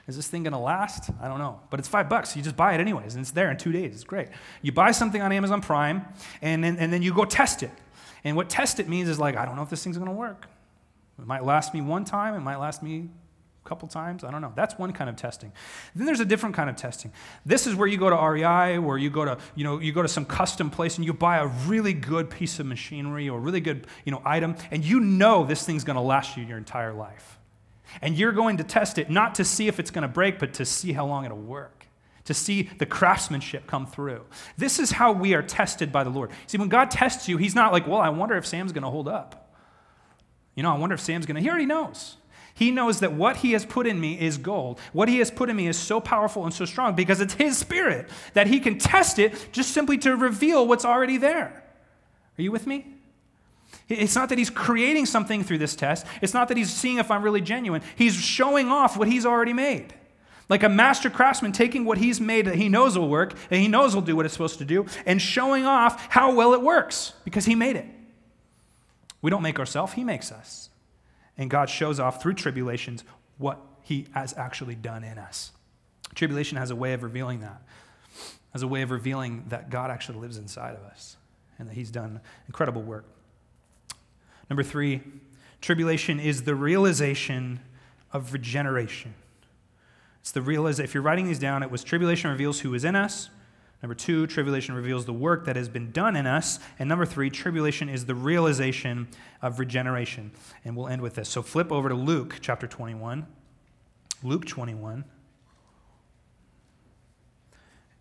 Speaker 1: Is this thing going to last? I don't know. But it's five bucks. You just buy it anyways, and it's there in two days. It's great. You buy something on Amazon Prime, and then, and then you go test it. And what test it means is like, I don't know if this thing's going to work. It might last me one time, it might last me a couple times. I don't know. That's one kind of testing. Then there's a different kind of testing. This is where you go to REI, where you go to, you know, you go to some custom place and you buy a really good piece of machinery or really good, you know, item, and you know this thing's going to last you your entire life. And you're going to test it not to see if it's going to break, but to see how long it'll work, to see the craftsmanship come through. This is how we are tested by the Lord. See, when God tests you, He's not like, well, I wonder if Sam's going to hold up. You know, I wonder if Sam's going to. He already knows. He knows that what He has put in me is gold. What He has put in me is so powerful and so strong because it's His Spirit that He can test it just simply to reveal what's already there. Are you with me? It's not that he's creating something through this test. It's not that he's seeing if I'm really genuine. He's showing off what he's already made. Like a master craftsman taking what he's made that he knows will work, and he knows will do what it's supposed to do, and showing off how well it works because he made it. We don't make ourselves, he makes us. And God shows off through tribulations what he has actually done in us. Tribulation has a way of revealing that, has a way of revealing that God actually lives inside of us and that he's done incredible work. Number three, tribulation is the realization of regeneration. It's the realization, if you're writing these down, it was tribulation reveals who is in us. Number two, tribulation reveals the work that has been done in us. And number three, tribulation is the realization of regeneration. And we'll end with this. So flip over to Luke chapter 21. Luke 21.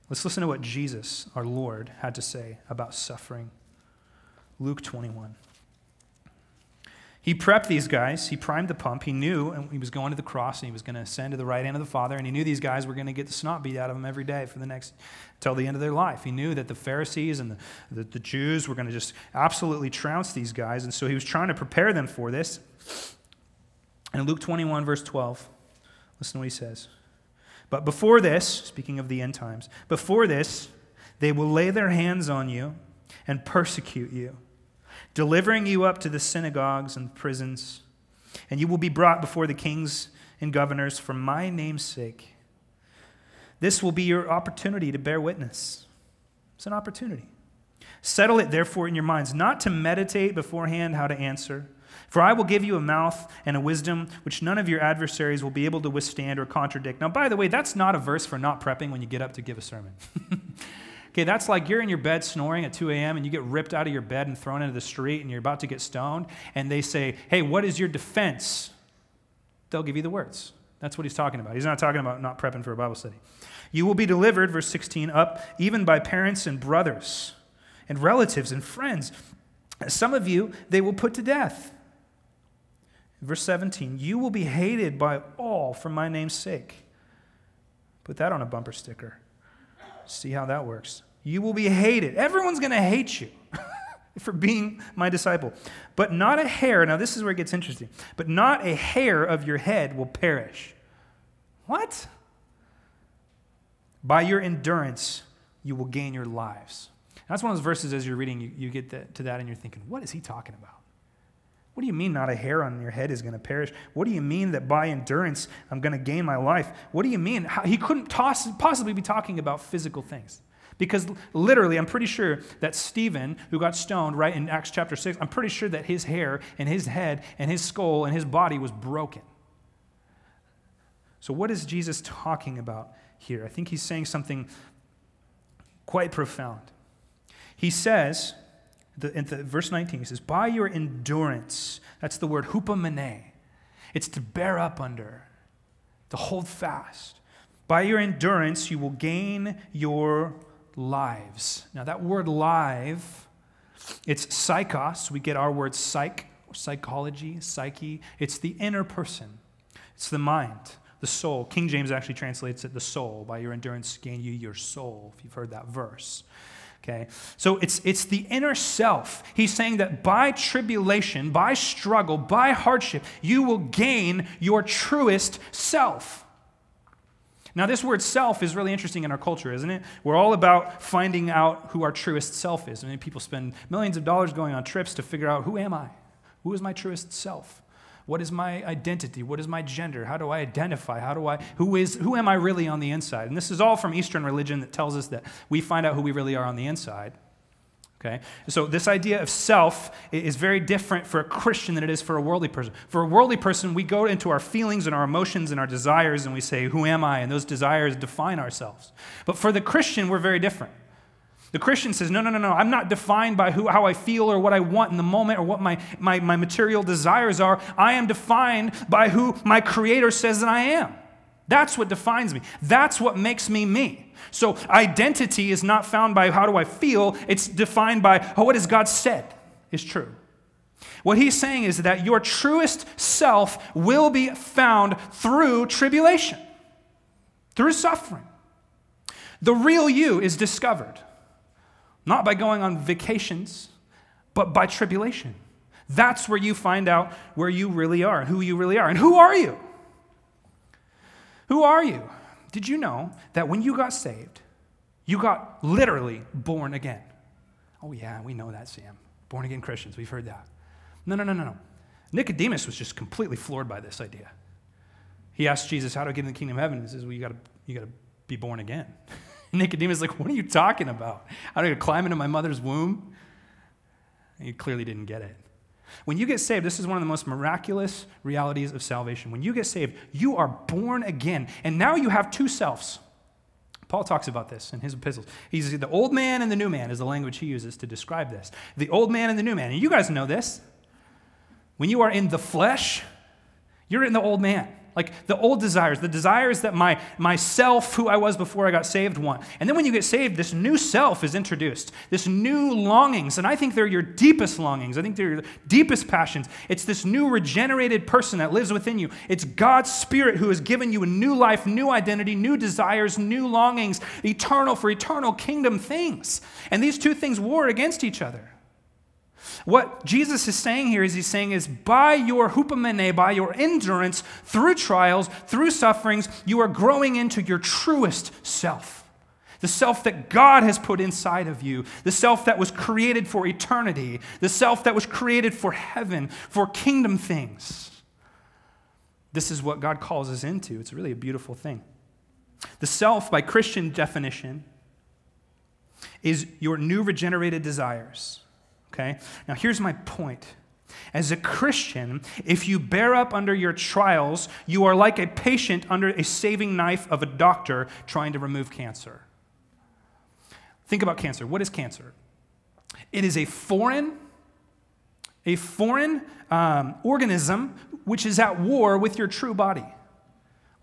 Speaker 1: Let's listen to what Jesus, our Lord, had to say about suffering. Luke 21. He prepped these guys. He primed the pump. He knew and he was going to the cross and he was going to ascend to the right hand of the Father. And he knew these guys were going to get the snot beat out of them every day for the next, till the end of their life. He knew that the Pharisees and the, the, the Jews were going to just absolutely trounce these guys. And so he was trying to prepare them for this. And in Luke 21, verse 12, listen to what he says. But before this, speaking of the end times, before this, they will lay their hands on you and persecute you delivering you up to the synagogues and prisons, and you will be brought before the kings and governors for my name's sake. This will be your opportunity to bear witness. It's an opportunity. Settle it, therefore, in your minds, not to meditate beforehand how to answer. For I will give you a mouth and a wisdom which none of your adversaries will be able to withstand or contradict. Now, by the way, that's not a verse for not prepping when you get up to give a sermon. Okay, that's like you're in your bed snoring at 2 a.m. and you get ripped out of your bed and thrown into the street and you're about to get stoned, and they say, Hey, what is your defense? They'll give you the words. That's what he's talking about. He's not talking about not prepping for a Bible study. You will be delivered, verse 16, up even by parents and brothers and relatives and friends. Some of you they will put to death. Verse 17, you will be hated by all for my name's sake. Put that on a bumper sticker. See how that works. You will be hated. Everyone's going to hate you for being my disciple. But not a hair, now this is where it gets interesting, but not a hair of your head will perish. What? By your endurance, you will gain your lives. That's one of those verses as you're reading, you, you get to that and you're thinking, what is he talking about? What do you mean not a hair on your head is going to perish? What do you mean that by endurance I'm going to gain my life? What do you mean? He couldn't toss, possibly be talking about physical things. Because literally, I'm pretty sure that Stephen, who got stoned right in Acts chapter 6, I'm pretty sure that his hair and his head and his skull and his body was broken. So, what is Jesus talking about here? I think he's saying something quite profound. He says, the, in the, verse 19, he says, By your endurance, that's the word hupomene. It's to bear up under, to hold fast. By your endurance, you will gain your lives. Now, that word live, it's psychos. We get our word psych, psychology, psyche. It's the inner person, it's the mind, the soul. King James actually translates it the soul. By your endurance, gain you your soul, if you've heard that verse. Okay? So it's, it's the inner self. He's saying that by tribulation, by struggle, by hardship, you will gain your truest self. Now, this word self is really interesting in our culture, isn't it? We're all about finding out who our truest self is. I mean, people spend millions of dollars going on trips to figure out who am I? Who is my truest self? What is my identity? What is my gender? How do I identify? How do I who is who am I really on the inside? And this is all from Eastern religion that tells us that we find out who we really are on the inside. Okay? So, this idea of self is very different for a Christian than it is for a worldly person. For a worldly person, we go into our feelings and our emotions and our desires and we say, Who am I? And those desires define ourselves. But for the Christian, we're very different. The Christian says, No, no, no, no. I'm not defined by who, how I feel or what I want in the moment or what my, my, my material desires are. I am defined by who my Creator says that I am. That's what defines me. That's what makes me me. So identity is not found by how do I feel, it's defined by oh, what has God said is true. What he's saying is that your truest self will be found through tribulation, through suffering. The real you is discovered, not by going on vacations, but by tribulation. That's where you find out where you really are and who you really are. And who are you? Who are you? Did you know that when you got saved, you got literally born again? Oh, yeah, we know that, Sam. Born again Christians, we've heard that. No, no, no, no, no. Nicodemus was just completely floored by this idea. He asked Jesus, How do I get in the kingdom of heaven? He says, Well, you gotta, you gotta be born again. Nicodemus is like, What are you talking about? How do I climb into my mother's womb? He clearly didn't get it. When you get saved, this is one of the most miraculous realities of salvation. When you get saved, you are born again, and now you have two selves. Paul talks about this in his epistles. He's the old man and the new man is the language he uses to describe this. The old man and the new man. And you guys know this. When you are in the flesh, you're in the old man. Like the old desires, the desires that my myself, who I was before I got saved, want. And then when you get saved, this new self is introduced, this new longings. And I think they're your deepest longings. I think they're your deepest passions. It's this new regenerated person that lives within you. It's God's Spirit who has given you a new life, new identity, new desires, new longings, eternal for eternal kingdom things. And these two things war against each other. What Jesus is saying here is he's saying is by your hupomene, by your endurance through trials, through sufferings, you are growing into your truest self. The self that God has put inside of you, the self that was created for eternity, the self that was created for heaven, for kingdom things. This is what God calls us into. It's really a beautiful thing. The self, by Christian definition, is your new regenerated desires. Okay? Now, here's my point. As a Christian, if you bear up under your trials, you are like a patient under a saving knife of a doctor trying to remove cancer. Think about cancer. What is cancer? It is a foreign, a foreign um, organism which is at war with your true body.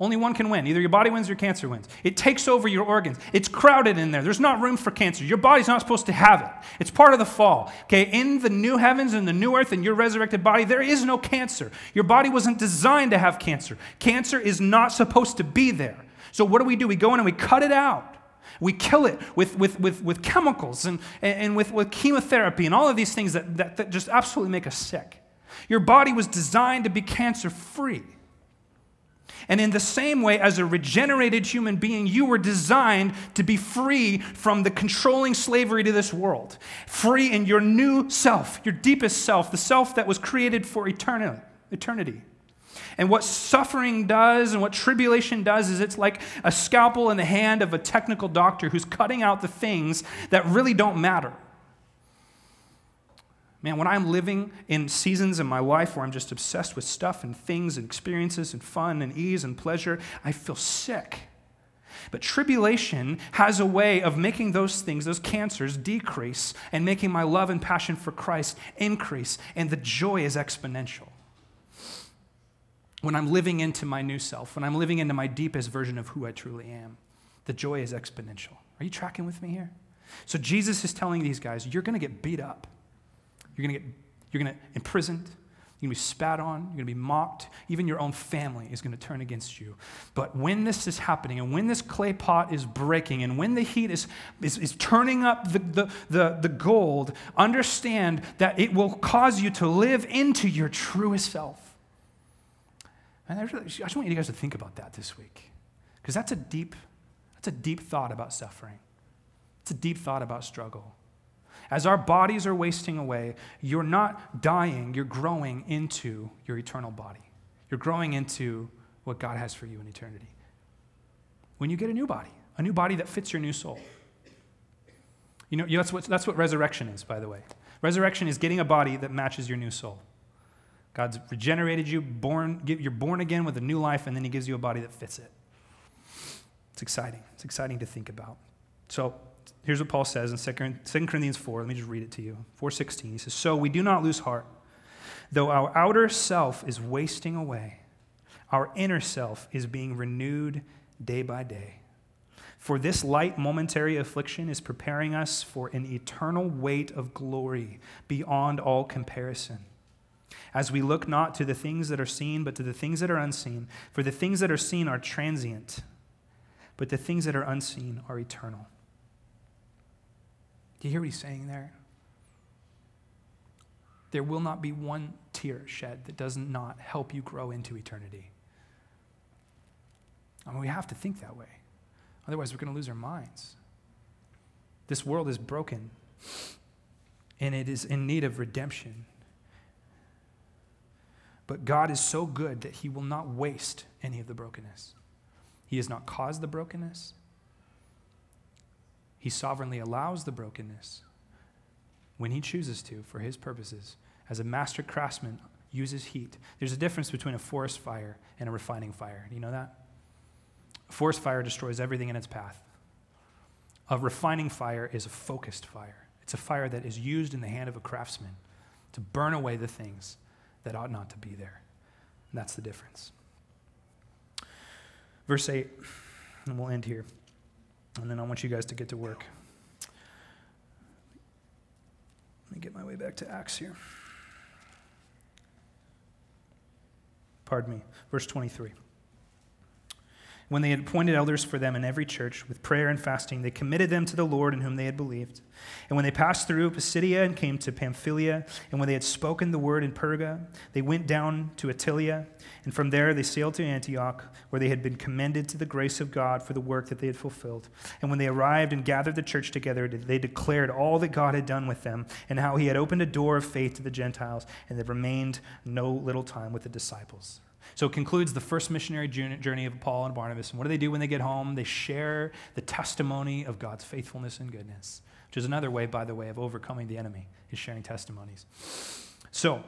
Speaker 1: Only one can win. Either your body wins or your cancer wins. It takes over your organs. It's crowded in there. There's not room for cancer. Your body's not supposed to have it. It's part of the fall. Okay, in the new heavens and the new earth and your resurrected body, there is no cancer. Your body wasn't designed to have cancer. Cancer is not supposed to be there. So what do we do? We go in and we cut it out. We kill it with, with, with, with chemicals and, and with, with chemotherapy and all of these things that, that, that just absolutely make us sick. Your body was designed to be cancer free. And in the same way, as a regenerated human being, you were designed to be free from the controlling slavery to this world, free in your new self, your deepest self, the self that was created for eternity. And what suffering does and what tribulation does is it's like a scalpel in the hand of a technical doctor who's cutting out the things that really don't matter. Man, when I'm living in seasons in my life where I'm just obsessed with stuff and things and experiences and fun and ease and pleasure, I feel sick. But tribulation has a way of making those things, those cancers, decrease and making my love and passion for Christ increase, and the joy is exponential. When I'm living into my new self, when I'm living into my deepest version of who I truly am, the joy is exponential. Are you tracking with me here? So Jesus is telling these guys, you're going to get beat up. You're going to get you're going to imprisoned. You're going to be spat on. You're going to be mocked. Even your own family is going to turn against you. But when this is happening, and when this clay pot is breaking, and when the heat is, is, is turning up the, the, the, the gold, understand that it will cause you to live into your truest self. And I, really, I just want you guys to think about that this week. Because that's a deep, that's a deep thought about suffering. It's a deep thought about struggle. As our bodies are wasting away, you're not dying, you're growing into your eternal body. You're growing into what God has for you in eternity. When you get a new body, a new body that fits your new soul, You know, that's what, that's what resurrection is, by the way. Resurrection is getting a body that matches your new soul. God's regenerated you, born, you're born again with a new life, and then He gives you a body that fits it. It's exciting. It's exciting to think about. So here's what Paul says in 2 Corinthians 4. Let me just read it to you. 4:16. He says, "So we do not lose heart, though our outer self is wasting away, our inner self is being renewed day by day." For this light momentary affliction is preparing us for an eternal weight of glory beyond all comparison. As we look not to the things that are seen, but to the things that are unseen. For the things that are seen are transient, but the things that are unseen are eternal. Do you hear what he's saying there? There will not be one tear shed that does not help you grow into eternity. I mean, we have to think that way. Otherwise, we're going to lose our minds. This world is broken and it is in need of redemption. But God is so good that He will not waste any of the brokenness. He has not caused the brokenness, He sovereignly allows the brokenness when He chooses to for His purposes. As a master craftsman uses heat, there's a difference between a forest fire and a refining fire. Do you know that? A forest fire destroys everything in its path. A refining fire is a focused fire. It's a fire that is used in the hand of a craftsman to burn away the things that ought not to be there. And that's the difference. Verse 8, and we'll end here. And then I want you guys to get to work. Let me get my way back to Acts here. Pardon me. Verse 23. When they had appointed elders for them in every church, with prayer and fasting, they committed them to the Lord in whom they had believed. And when they passed through Pisidia and came to Pamphylia, and when they had spoken the word in Perga, they went down to Attalia, and from there they sailed to Antioch, where they had been commended to the grace of God for the work that they had fulfilled. And when they arrived and gathered the church together, they declared all that God had done with them, and how he had opened a door of faith to the Gentiles, and they remained no little time with the disciples. So it concludes the first missionary journey of Paul and Barnabas. And what do they do when they get home? They share the testimony of God's faithfulness and goodness, which is another way, by the way, of overcoming the enemy, is sharing testimonies. So,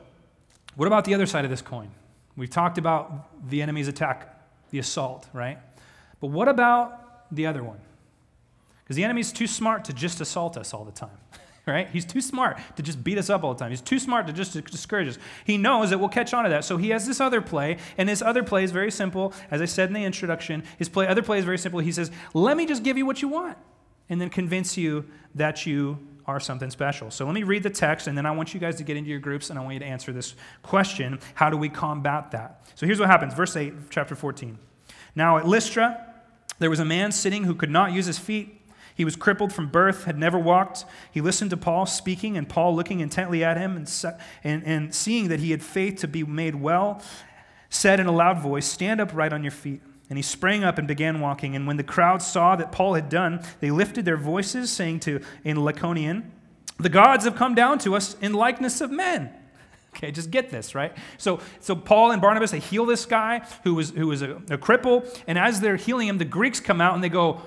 Speaker 1: what about the other side of this coin? We've talked about the enemy's attack, the assault, right? But what about the other one? Because the enemy's too smart to just assault us all the time. Right? He's too smart to just beat us up all the time. He's too smart to just discourage us. He knows that we'll catch on to that. So he has this other play, and his other play is very simple. As I said in the introduction, his play, other play is very simple. He says, Let me just give you what you want, and then convince you that you are something special. So let me read the text, and then I want you guys to get into your groups, and I want you to answer this question How do we combat that? So here's what happens. Verse 8, chapter 14. Now at Lystra, there was a man sitting who could not use his feet he was crippled from birth, had never walked. He listened to Paul speaking, and Paul, looking intently at him and, and, and seeing that he had faith to be made well, said in a loud voice, Stand up right on your feet. And he sprang up and began walking. And when the crowd saw that Paul had done, they lifted their voices, saying to in Lycaonian, The gods have come down to us in likeness of men. Okay, just get this, right? So, so Paul and Barnabas, they heal this guy who was, who was a, a cripple. And as they're healing him, the Greeks come out and they go,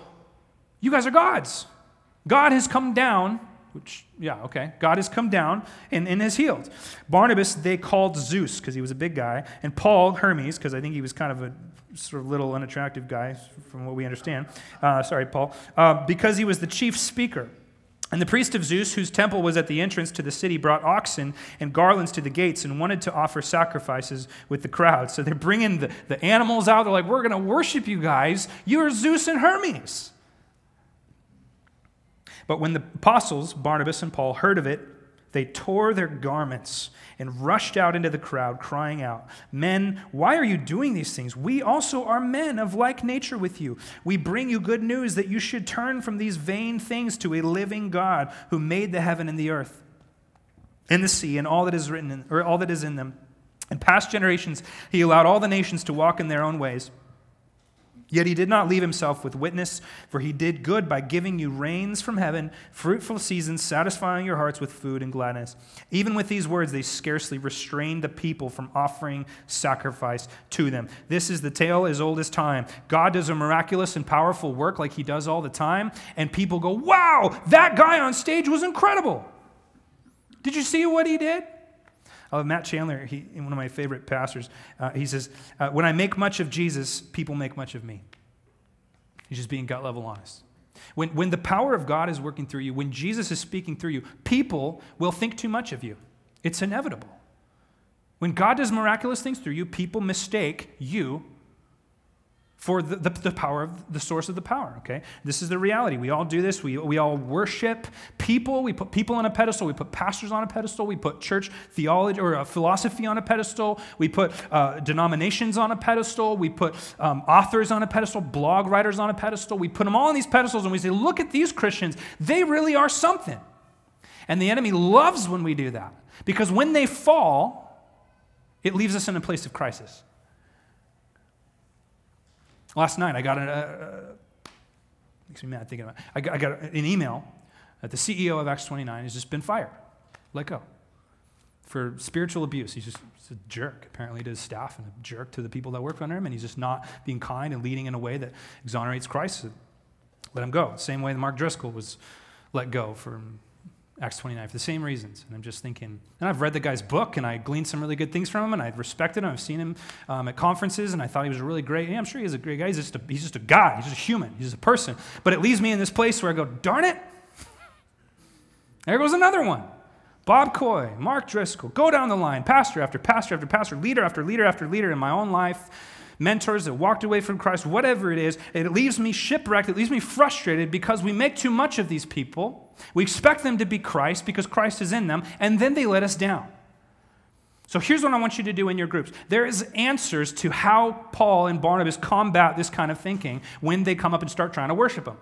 Speaker 1: you guys are gods. God has come down, which, yeah, okay. God has come down and, and has healed. Barnabas, they called Zeus because he was a big guy, and Paul, Hermes, because I think he was kind of a sort of little unattractive guy from what we understand. Uh, sorry, Paul. Uh, because he was the chief speaker. And the priest of Zeus, whose temple was at the entrance to the city, brought oxen and garlands to the gates and wanted to offer sacrifices with the crowd. So they're bringing the, the animals out. They're like, We're going to worship you guys. You're Zeus and Hermes. But when the apostles, Barnabas and Paul, heard of it, they tore their garments and rushed out into the crowd, crying out, Men, why are you doing these things? We also are men of like nature with you. We bring you good news that you should turn from these vain things to a living God who made the heaven and the earth and the sea and all that is written in, or all that is in them. In past generations, he allowed all the nations to walk in their own ways. Yet he did not leave himself with witness, for he did good by giving you rains from heaven, fruitful seasons, satisfying your hearts with food and gladness. Even with these words, they scarcely restrained the people from offering sacrifice to them. This is the tale as old as time. God does a miraculous and powerful work like he does all the time, and people go, Wow, that guy on stage was incredible. Did you see what he did? Uh, Matt Chandler, he, one of my favorite pastors, uh, he says, uh, When I make much of Jesus, people make much of me. He's just being gut level honest. When, when the power of God is working through you, when Jesus is speaking through you, people will think too much of you. It's inevitable. When God does miraculous things through you, people mistake you for the, the, the, power of the source of the power okay? This is the reality. We all do this. We, we all worship people. We put people on a pedestal. We put pastors on a pedestal. We put church theology or philosophy on a pedestal. We put uh, denominations on a pedestal. We put um, authors on a pedestal blog writers on a pedestal. We put them all on these pedestals and we say look at these christians. They really are something. And the enemy loves when we do that because when they fall it leaves us in a place of crisis Last night, I got a, uh, makes me mad thinking about it. I got, I got an email that the CEO of Acts 29 has just been fired, let go for spiritual abuse. He's just a jerk, apparently, to his staff and a jerk to the people that work under him, and he's just not being kind and leading in a way that exonerates Christ. Let him go. Same way that Mark Driscoll was let go for Acts 29 for the same reasons. And I'm just thinking, and I've read the guy's book and I gleaned some really good things from him and I respected him. I've seen him um, at conferences and I thought he was a really great, yeah, I'm sure he's a great guy. He's just a, he's just a guy, he's just a human, he's just a person. But it leaves me in this place where I go, darn it, there goes another one. Bob Coy, Mark Driscoll, go down the line, pastor after pastor after pastor, leader after leader after leader in my own life mentors that walked away from Christ, whatever it is, it leaves me shipwrecked, it leaves me frustrated because we make too much of these people. We expect them to be Christ because Christ is in them, and then they let us down. So here's what I want you to do in your groups. There is answers to how Paul and Barnabas combat this kind of thinking when they come up and start trying to worship him.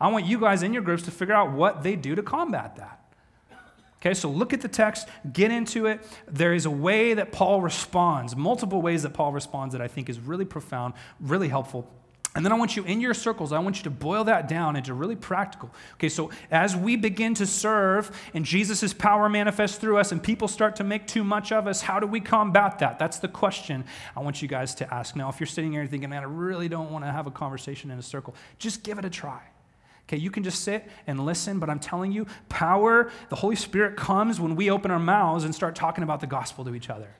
Speaker 1: I want you guys in your groups to figure out what they do to combat that. Okay, so look at the text, get into it. There is a way that Paul responds, multiple ways that Paul responds that I think is really profound, really helpful. And then I want you in your circles, I want you to boil that down into really practical. Okay, so as we begin to serve and Jesus' power manifests through us and people start to make too much of us, how do we combat that? That's the question I want you guys to ask. Now, if you're sitting here thinking, man, I really don't want to have a conversation in a circle, just give it a try. Okay, you can just sit and listen, but I'm telling you, power, the Holy Spirit comes when we open our mouths and start talking about the gospel to each other.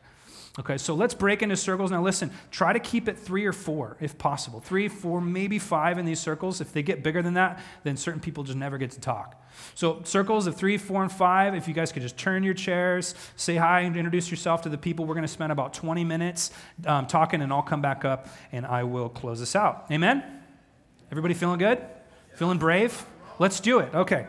Speaker 1: Okay, so let's break into circles. Now, listen, try to keep it three or four if possible. Three, four, maybe five in these circles. If they get bigger than that, then certain people just never get to talk. So, circles of three, four, and five, if you guys could just turn your chairs, say hi, and introduce yourself to the people. We're going to spend about 20 minutes um, talking, and I'll come back up and I will close this out. Amen? Everybody feeling good? Feeling brave? Let's do it. Okay.